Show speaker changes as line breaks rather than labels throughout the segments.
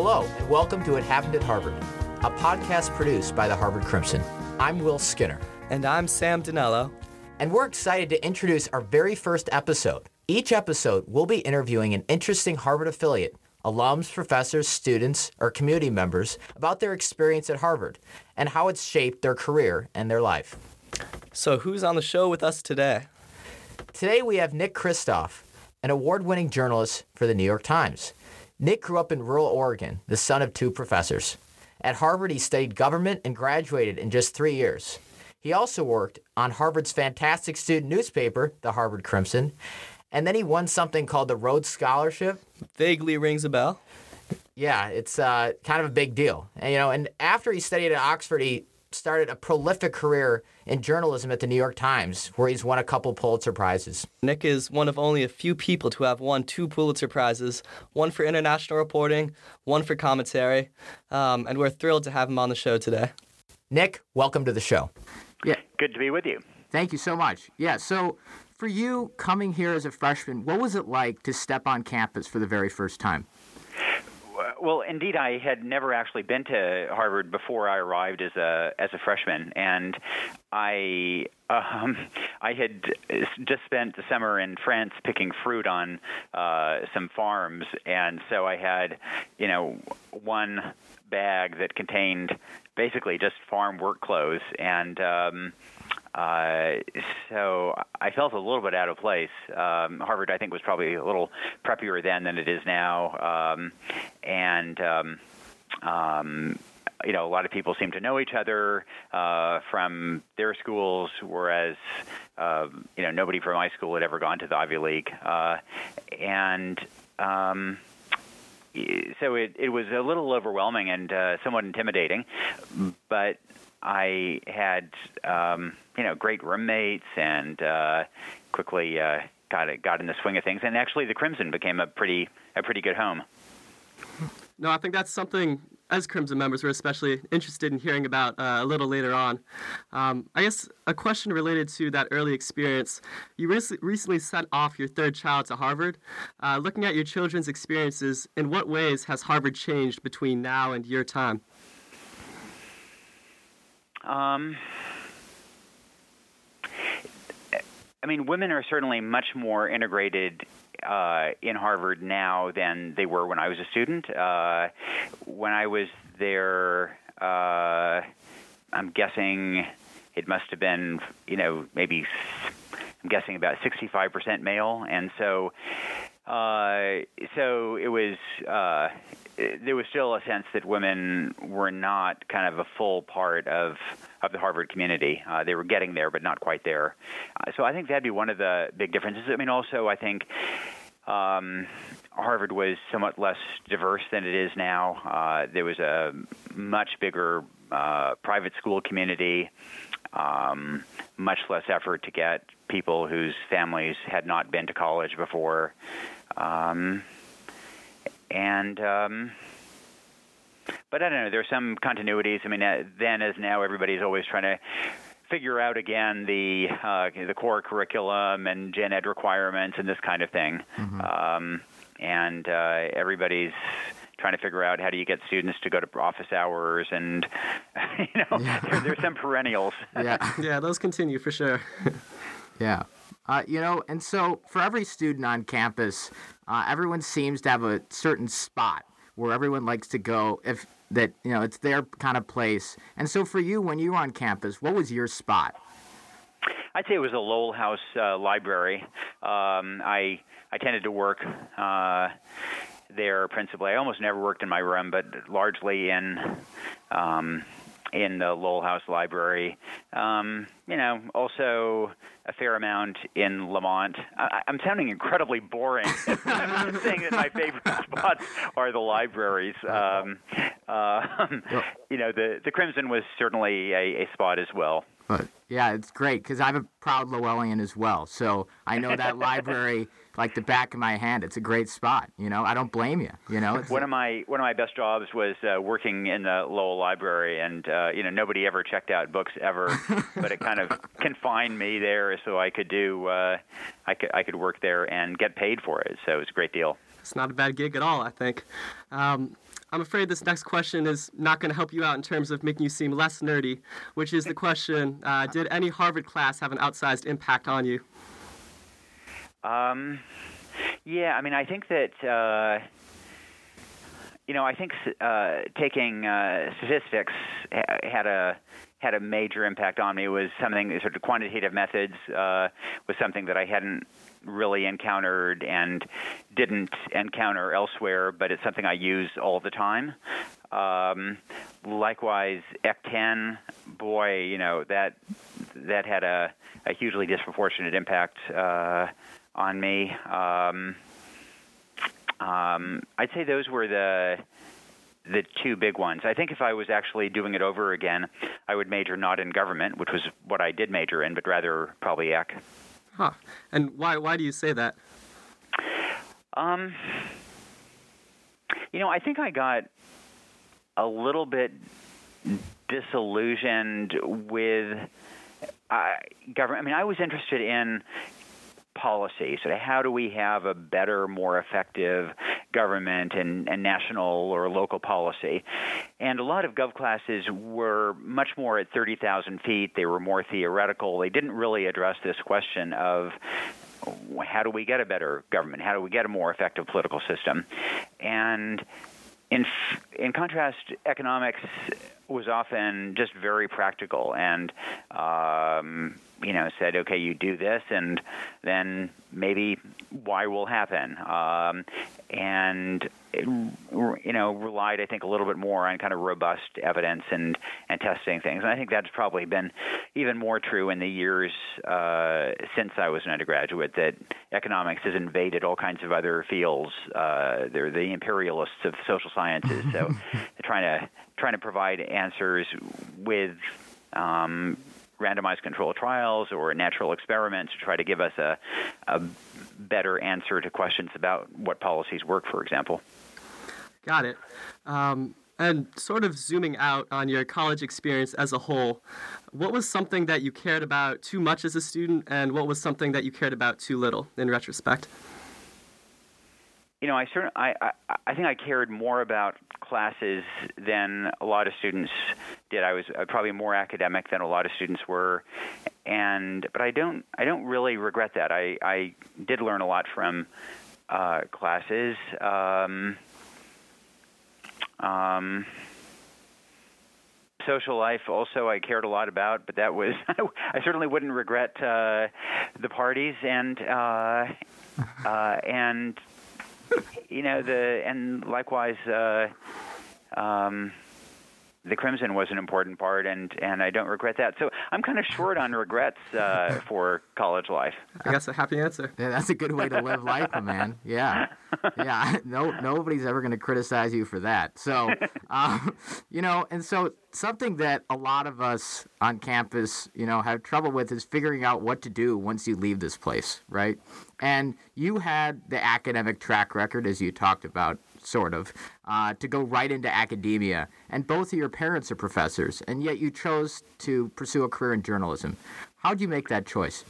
Hello, and welcome to It Happened at Harvard, a podcast produced by the Harvard Crimson. I'm Will Skinner.
And I'm Sam Dinello.
And we're excited to introduce our very first episode. Each episode, we'll be interviewing an interesting Harvard affiliate, alums, professors, students, or community members about their experience at Harvard and how it's shaped their career and their life.
So, who's on the show with us today?
Today, we have Nick Kristof, an award winning journalist for the New York Times. Nick grew up in rural Oregon, the son of two professors. At Harvard, he studied government and graduated in just three years. He also worked on Harvard's fantastic student newspaper, the Harvard Crimson, and then he won something called the Rhodes Scholarship.
Vaguely rings a bell.
Yeah, it's uh, kind of a big deal. And, you know, and after he studied at Oxford, he started a prolific career in journalism at the New York Times, where he's won a couple Pulitzer Prizes.
Nick is one of only a few people to have won two Pulitzer Prizes one for international reporting, one for commentary. Um, and we're thrilled to have him on the show today.
Nick, welcome to the show.
Yeah. Good to be with you.
Thank you so much. Yeah, so for you coming here as a freshman, what was it like to step on campus for the very first time?
Well, indeed, I had never actually been to Harvard before I arrived as a as a freshman, and I um, I had just spent the summer in France picking fruit on uh, some farms, and so I had, you know, one bag that contained basically just farm work clothes, and um, uh, so I felt a little bit out of place. Um, Harvard, I think, was probably a little preppier then than it is now, um, and um, um, you know, a lot of people seem to know each other uh, from their schools, whereas uh, you know nobody from my school had ever gone to the Ivy League, uh, and um, so it, it was a little overwhelming and uh, somewhat intimidating, but I had um, you know great roommates and uh, quickly uh, got it, got in the swing of things. And actually, the Crimson became a pretty a pretty good home.
No, I think that's something as Crimson members we're especially interested in hearing about uh, a little later on. Um, I guess a question related to that early experience. You re- recently sent off your third child to Harvard. Uh, looking at your children's experiences, in what ways has Harvard changed between now and your time?
Um, I mean, women are certainly much more integrated uh, in Harvard now than they were when I was a student. Uh, when I was there, uh, I'm guessing it must have been, you know, maybe I'm guessing about 65% male, and so uh, so it was. There was still a sense that women were not kind of a full part of of the Harvard community. Uh, they were getting there, but not quite there. Uh, so I think that'd be one of the big differences. I mean, also I think. Um, Harvard was somewhat less diverse than it is now. Uh, there was a much bigger uh, private school community, um, much less effort to get people whose families had not been to college before. Um, and um, but I don't know. There's some continuities. I mean, uh, then as now, everybody's always trying to figure out again the uh, the core curriculum and gen ed requirements and this kind of thing. Mm-hmm. Um, and uh, everybody's trying to figure out how do you get students to go to office hours and you know yeah. there, there's some perennials.
yeah, yeah, those continue for sure.
yeah. Uh, you know, and so for every student on campus, uh, everyone seems to have a certain spot where everyone likes to go if that you know it's their kind of place. And so for you, when you were on campus, what was your spot?
I'd say it was a Lowell House uh, library. Um, I I tended to work uh, there principally. I almost never worked in my room, but largely in um, in the Lowell House Library. Um, you know, also a fair amount in Lamont. I, am sounding incredibly boring I'm just saying that my favorite spots are the libraries. Um, uh, you know, the the Crimson was certainly a, a spot as well.
But yeah, it's great because I'm a proud Lowellian as well. So I know that library like the back of my hand. It's a great spot. You know, I don't blame you. You know,
one of my one of my best jobs was uh, working in the Lowell Library, and uh, you know nobody ever checked out books ever, but it kind of confined me there so I could do uh, I could I could work there and get paid for it. So it was a great deal.
It's not a bad gig at all, I think. Um, I'm afraid this next question is not going to help you out in terms of making you seem less nerdy, which is the question uh, Did any Harvard class have an outsized impact on you?
Um, yeah, I mean, I think that. Uh, you know, I think uh, taking uh, statistics had a had a major impact on me. Was something sort of quantitative methods uh, was something that I hadn't really encountered and didn't encounter elsewhere, but it's something I use all the time. Um, likewise, Ec10, boy, you know that that had a, a hugely disproportionate impact uh, on me. Um, um, I'd say those were the the two big ones. I think if I was actually doing it over again, I would major not in government, which was what I did major in, but rather probably ec.
Huh. And why why do you say that?
Um, you know, I think I got a little bit disillusioned with uh, government. I mean, I was interested in policy. So, how do we have a better, more effective government and, and national or local policy? And a lot of gov classes were much more at 30,000 feet. They were more theoretical. They didn't really address this question of how do we get a better government? How do we get a more effective political system? And in in contrast, economics was often just very practical and um, you know said okay you do this and then maybe y will happen? Um, and it, you know relied I think a little bit more on kind of robust evidence and and testing things. And I think that's probably been even more true in the years uh, since I was an undergraduate that economics has invaded all kinds of other fields. Uh, they're the imperialists of social sciences. So they're trying to trying to provide answers with um, randomized control trials or natural experiments to try to give us a, a better answer to questions about what policies work, for example.
Got it. Um, and sort of zooming out on your college experience as a whole, what was something that you cared about too much as a student, and what was something that you cared about too little in retrospect?
You know, I certainly, I, I, I think I cared more about classes than a lot of students did. I was uh, probably more academic than a lot of students were, and but I don't, I don't really regret that. I, I did learn a lot from uh, classes. Um, um, social life also I cared a lot about, but that was I certainly wouldn't regret uh, the parties and uh, uh, and you know the and likewise uh, um, the Crimson was an important part, and and I don't regret that. So I'm kind of short on regrets uh, for college life.
I guess a happy answer.
Yeah, that's a good way to live life, man. Yeah, yeah. No, nobody's ever going to criticize you for that. So, um, you know, and so something that a lot of us on campus, you know, have trouble with is figuring out what to do once you leave this place, right? And you had the academic track record, as you talked about, sort of, uh, to go right into academia. And both of your parents are professors, and yet you chose to pursue a career in journalism. How'd you make that choice?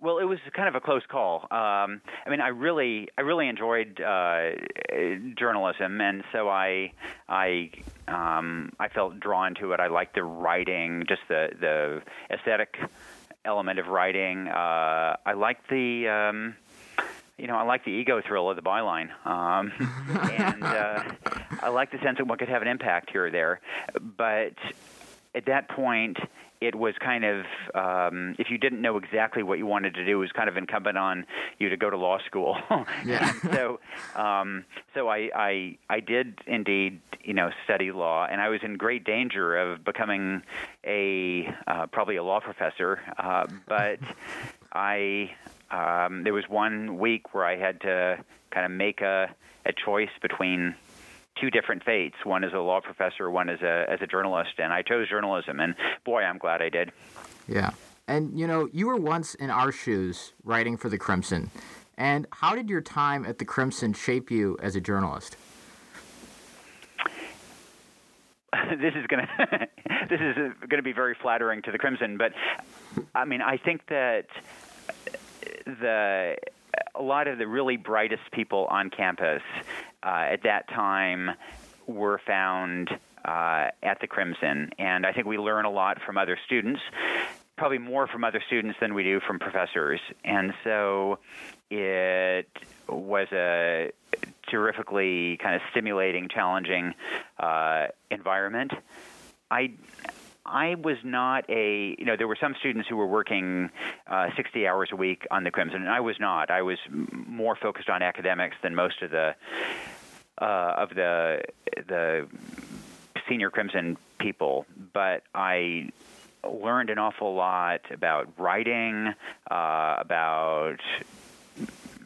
Well, it was kind of a close call. Um, I mean, I really, I really enjoyed uh, journalism, and so I, I, um, I felt drawn to it. I liked the writing, just the the aesthetic element of writing. Uh, I liked the. Um, you know, I like the ego thrill of the byline, um, and uh, I like the sense of what could have an impact here or there. But at that point, it was kind of um, if you didn't know exactly what you wanted to do, it was kind of incumbent on you to go to law school.
yeah.
so, um, so I, I I did indeed you know study law, and I was in great danger of becoming a uh, probably a law professor, uh, but I um, there was one week where I had to kind of make a a choice between two different fates. One as a law professor, one as a as a journalist, and I chose journalism. And boy, I'm glad I did.
Yeah, and you know, you were once in our shoes writing for the Crimson. And how did your time at the Crimson shape you as a journalist?
this is going to this is going to be very flattering to the Crimson, but I mean, I think that the a lot of the really brightest people on campus uh, at that time were found uh, at the Crimson, and I think we learn a lot from other students, probably more from other students than we do from professors. And so it was a terrifically kind of stimulating, challenging uh, environment. I I was not a, you know, there were some students who were working uh, 60 hours a week on the Crimson, and I was not. I was more focused on academics than most of the uh, of the the senior Crimson people, but I learned an awful lot about writing, uh, about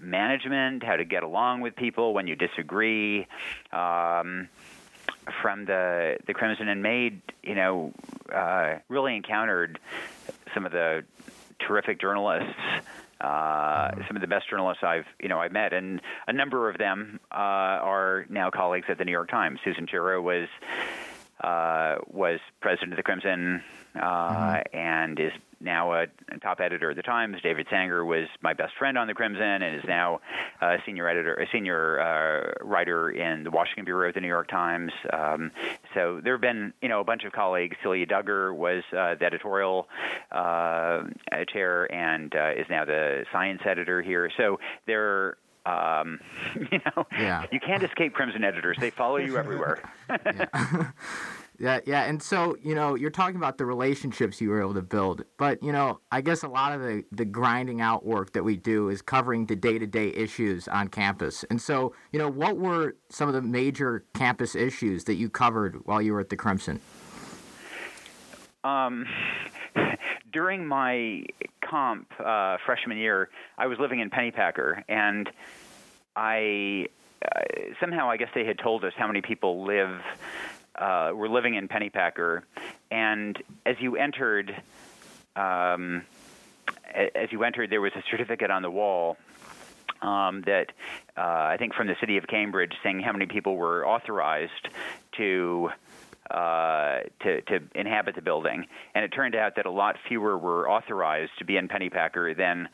management, how to get along with people when you disagree. Um, from the the Crimson and made you know uh, really encountered some of the terrific journalists. Uh, some of the best journalists I've you know I've met, and a number of them uh, are now colleagues at the New York Times. Susan Chira was uh, was president of the Crimson uh, mm-hmm. and is now a top editor of the Times. David Sanger was my best friend on the Crimson and is now a senior editor, a senior uh, writer in the Washington bureau of the New York Times. Um, so there have been, you know, a bunch of colleagues. Celia Dugger was uh, the editorial uh, chair and uh, is now the science editor here. So there um, you know, yeah. you can't escape Crimson editors. They follow you everywhere.
yeah. Yeah, and so you know you're talking about the relationships you were able to build, but you know I guess a lot of the the grinding out work that we do is covering the day to day issues on campus. And so you know what were some of the major campus issues that you covered while you were at the Crimson?
Um, during my comp uh, freshman year, I was living in Pennypacker, and I uh, somehow I guess they had told us how many people live uh, were living in Pennypacker, and as you entered, um, as you entered, there was a certificate on the wall um, that uh, I think from the city of Cambridge saying how many people were authorized to. Uh, to, to inhabit the building, and it turned out that a lot fewer were authorized to be in Pennypacker than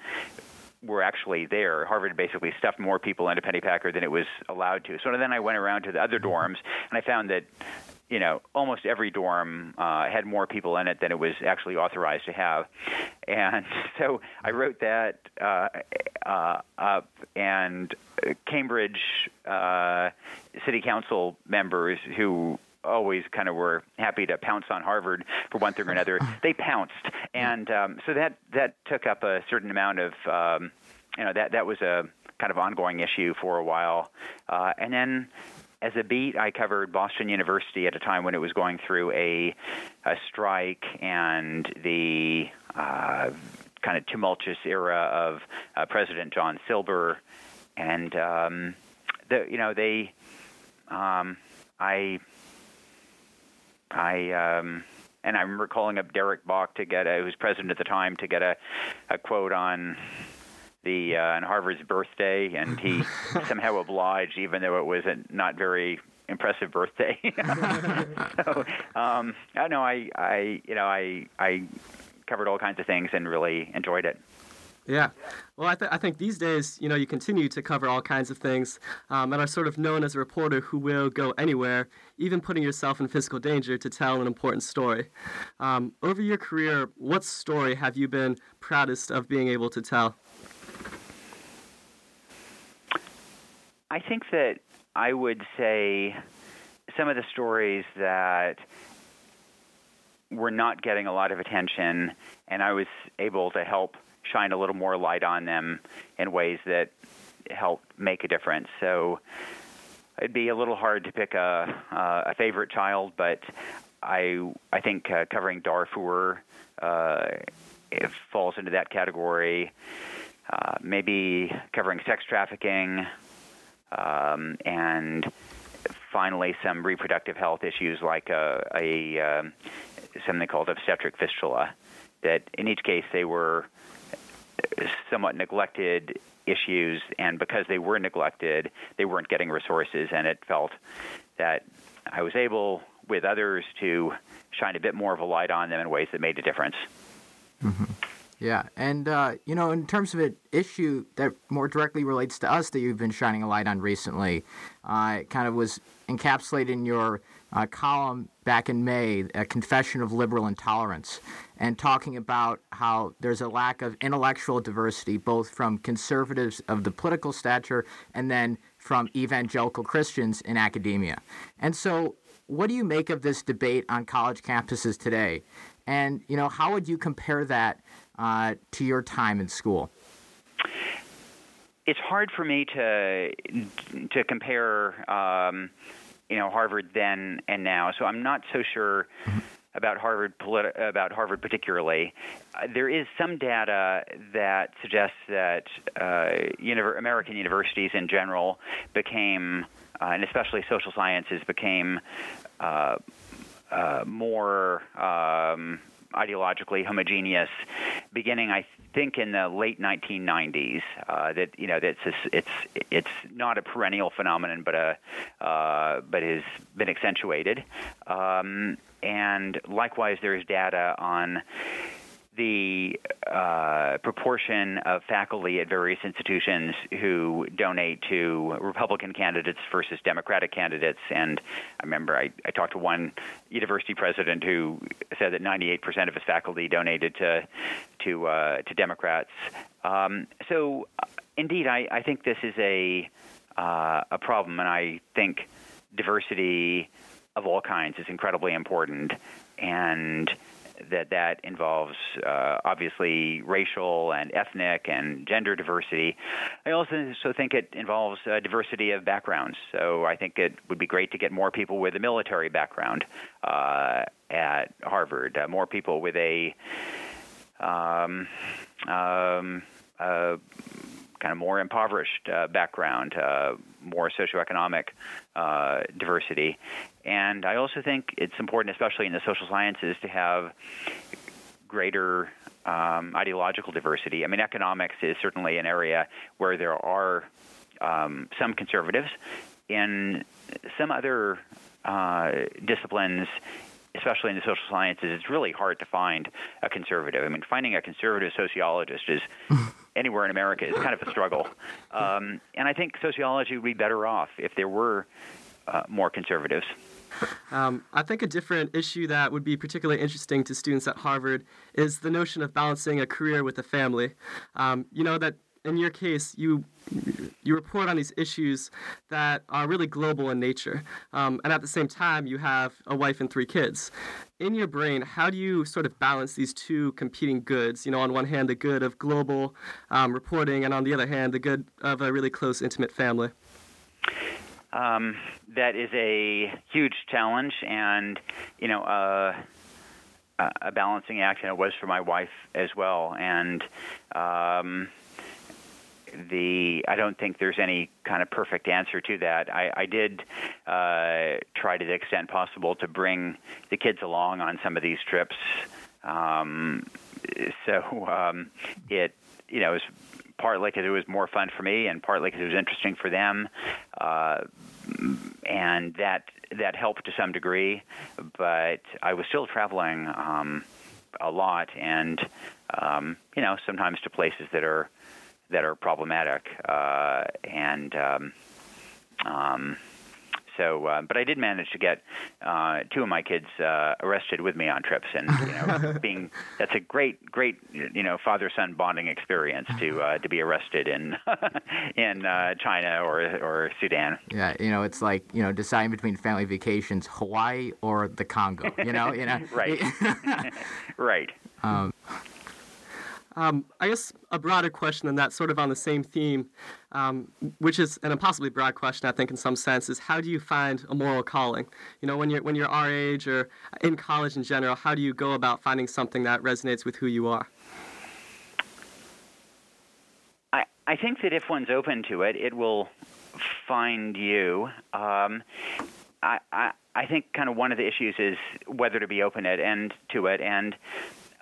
were actually there. Harvard basically stuffed more people into Penny Pennypacker than it was allowed to. So then I went around to the other dorms, and I found that you know, almost every dorm uh, had more people in it than it was actually authorized to have. And so I wrote that uh, uh, up, and Cambridge uh, City Council members who always kind of were happy to pounce on Harvard for one thing or another. They pounced, and um, so that that took up a certain amount of, um, you know, that that was a kind of ongoing issue for a while, uh, and then as a beat, I covered Boston University at a time when it was going through a, a strike and the uh, kind of tumultuous era of uh, President John Silber, and um, the you know they, um, I, I. Um, and I remember calling up Derek Bok to get a, who was president at the time, to get a, a quote on the uh, on Harvard's birthday, and he somehow obliged, even though it was a not very impressive birthday. so, um, I know I, I, you know, I, I covered all kinds of things and really enjoyed it.
Yeah. Well, I, th- I think these days, you know, you continue to cover all kinds of things um, and are sort of known as a reporter who will go anywhere, even putting yourself in physical danger to tell an important story. Um, over your career, what story have you been proudest of being able to tell?
I think that I would say some of the stories that were not getting a lot of attention, and I was able to help shine a little more light on them in ways that help make a difference. So it'd be a little hard to pick a, uh, a favorite child, but I I think uh, covering Darfur uh, falls into that category. Uh, maybe covering sex trafficking um, and finally some reproductive health issues like a, a um, something called obstetric fistula. That in each case they were somewhat neglected issues, and because they were neglected, they weren't getting resources, and it felt that I was able, with others, to shine a bit more of a light on them in ways that made a difference.
Mm-hmm. Yeah, and uh, you know, in terms of an issue that more directly relates to us that you've been shining a light on recently, uh, it kind of was encapsulated in your uh, column back in May, a confession of liberal intolerance, and talking about how there's a lack of intellectual diversity, both from conservatives of the political stature and then from evangelical Christians in academia. And so, what do you make of this debate on college campuses today? And you know, how would you compare that uh, to your time in school?
It's hard for me to to compare, um, you know, Harvard then and now. So I'm not so sure about Harvard politi- about Harvard particularly. Uh, there is some data that suggests that uh, univer- American universities in general became, uh, and especially social sciences, became uh, uh, more um, ideologically homogeneous, beginning, I think, in the late 1990s. Uh, that you know, that's it's it's not a perennial phenomenon, but a uh, but has been accentuated. Um, and likewise, there is data on the uh, proportion of faculty at various institutions who donate to Republican candidates versus Democratic candidates. And I remember I, I talked to one university president who said that 98% of his faculty donated to to uh, to Democrats. Um, so, uh, indeed, I, I think this is a uh, a problem, and I think diversity of all kinds is incredibly important. And that that involves uh, obviously racial and ethnic and gender diversity. I also so think it involves uh, diversity of backgrounds. So I think it would be great to get more people with a military background uh, at Harvard, uh, more people with a um, um, uh, kind of more impoverished uh, background, more socioeconomic uh, diversity. And I also think it's important, especially in the social sciences, to have greater um, ideological diversity. I mean, economics is certainly an area where there are um, some conservatives. In some other uh, disciplines, especially in the social sciences, it's really hard to find a conservative. I mean, finding a conservative sociologist is anywhere in America is kind of a struggle. Um, and I think sociology would be better off if there were uh, more conservatives.
Um, I think a different issue that would be particularly interesting to students at Harvard is the notion of balancing a career with a family. Um, you know that in your case, you you report on these issues that are really global in nature, um, and at the same time, you have a wife and three kids. In your brain, how do you sort of balance these two competing goods? You know, on one hand, the good of global um, reporting, and on the other hand, the good of a really close, intimate family.
Um, that is a huge challenge, and you know. Uh, a balancing act, and it was for my wife as well. And um, the I don't think there's any kind of perfect answer to that. I, I did uh, try to the extent possible to bring the kids along on some of these trips. Um, so um, it you know it was partly because it was more fun for me, and partly because it was interesting for them, uh, and that that helped to some degree. But I was still traveling um, a lot, and um, you know sometimes to places that are that are problematic, uh, and um, um, so, uh, but I did manage to get uh, two of my kids uh, arrested with me on trips, and you know, being that's a great, great, you know, father-son bonding experience to uh, to be arrested in in uh, China or or Sudan.
Yeah, you know, it's like you know deciding between family vacations, Hawaii or the Congo. You know, you know,
right, right. Um,
um, I guess a broader question than that, sort of on the same theme, um, which is an impossibly broad question, I think, in some sense, is how do you find a moral calling? You know, when you're when you're our age or in college in general, how do you go about finding something that resonates with who you are?
I I think that if one's open to it, it will find you. Um, I, I I think kind of one of the issues is whether to be open it and to it, and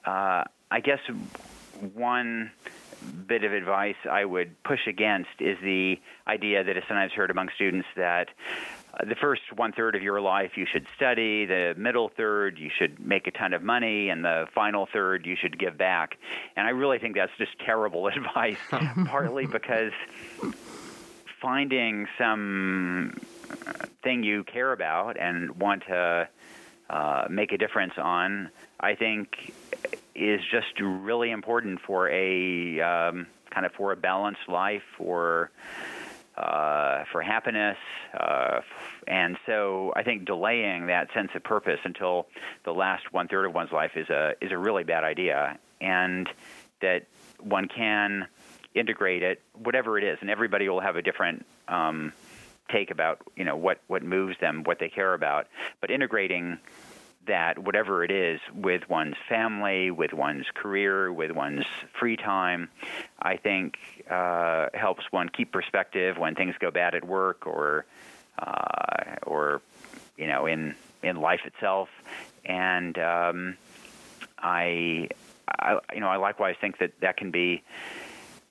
uh, I guess one bit of advice I would push against is the idea that is sometimes heard among students that uh, the first one third of your life you should study, the middle third you should make a ton of money, and the final third you should give back. And I really think that's just terrible advice, partly because finding some thing you care about and want to uh, make a difference on, I think, is just really important for a um, kind of for a balanced life, for uh, for happiness, uh, and so I think delaying that sense of purpose until the last one third of one's life is a is a really bad idea, and that one can integrate it, whatever it is, and everybody will have a different um, take about you know what what moves them, what they care about, but integrating that whatever it is with one's family, with one's career, with one's free time, I think uh, helps one keep perspective when things go bad at work or uh, or you know in in life itself. And um, I, I, you know, I likewise think that that can be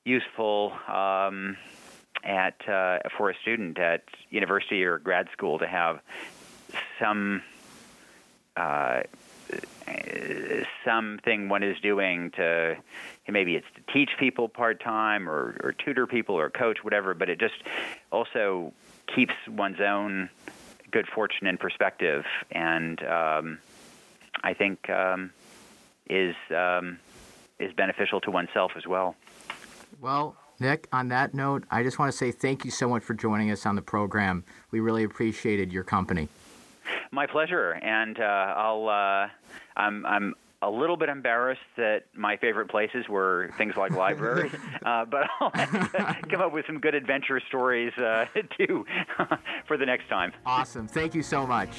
useful. Um, at uh, for a student at university or grad school to have some uh, something one is doing to maybe it's to teach people part time or, or tutor people or coach whatever but it just also keeps one's own good fortune in perspective and um, I think um, is um, is beneficial to oneself as well.
Well, Nick, on that note, I just want to say thank you so much for joining us on the program. We really appreciated your company.
My pleasure, and uh, I'll. Uh, I'm. I'm a little bit embarrassed that my favorite places were things like libraries, uh, but I'll come up with some good adventure stories uh, too for the next time.
Awesome. Thank you so much.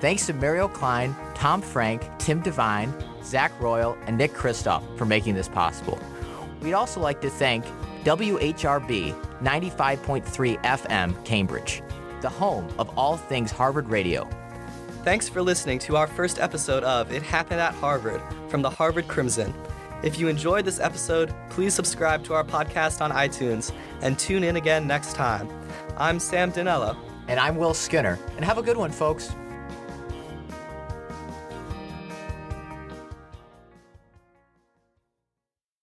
Thanks to Mariel Klein, Tom Frank, Tim Devine, Zach Royal, and Nick Kristof for making this possible. We'd also like to thank WHRB 95.3 FM Cambridge the home of all things Harvard Radio.
Thanks for listening to our first episode of It Happened at Harvard from the Harvard Crimson. If you enjoyed this episode, please subscribe to our podcast on iTunes and tune in again next time. I'm Sam Dinella.
And I'm Will Skinner. And have a good one, folks.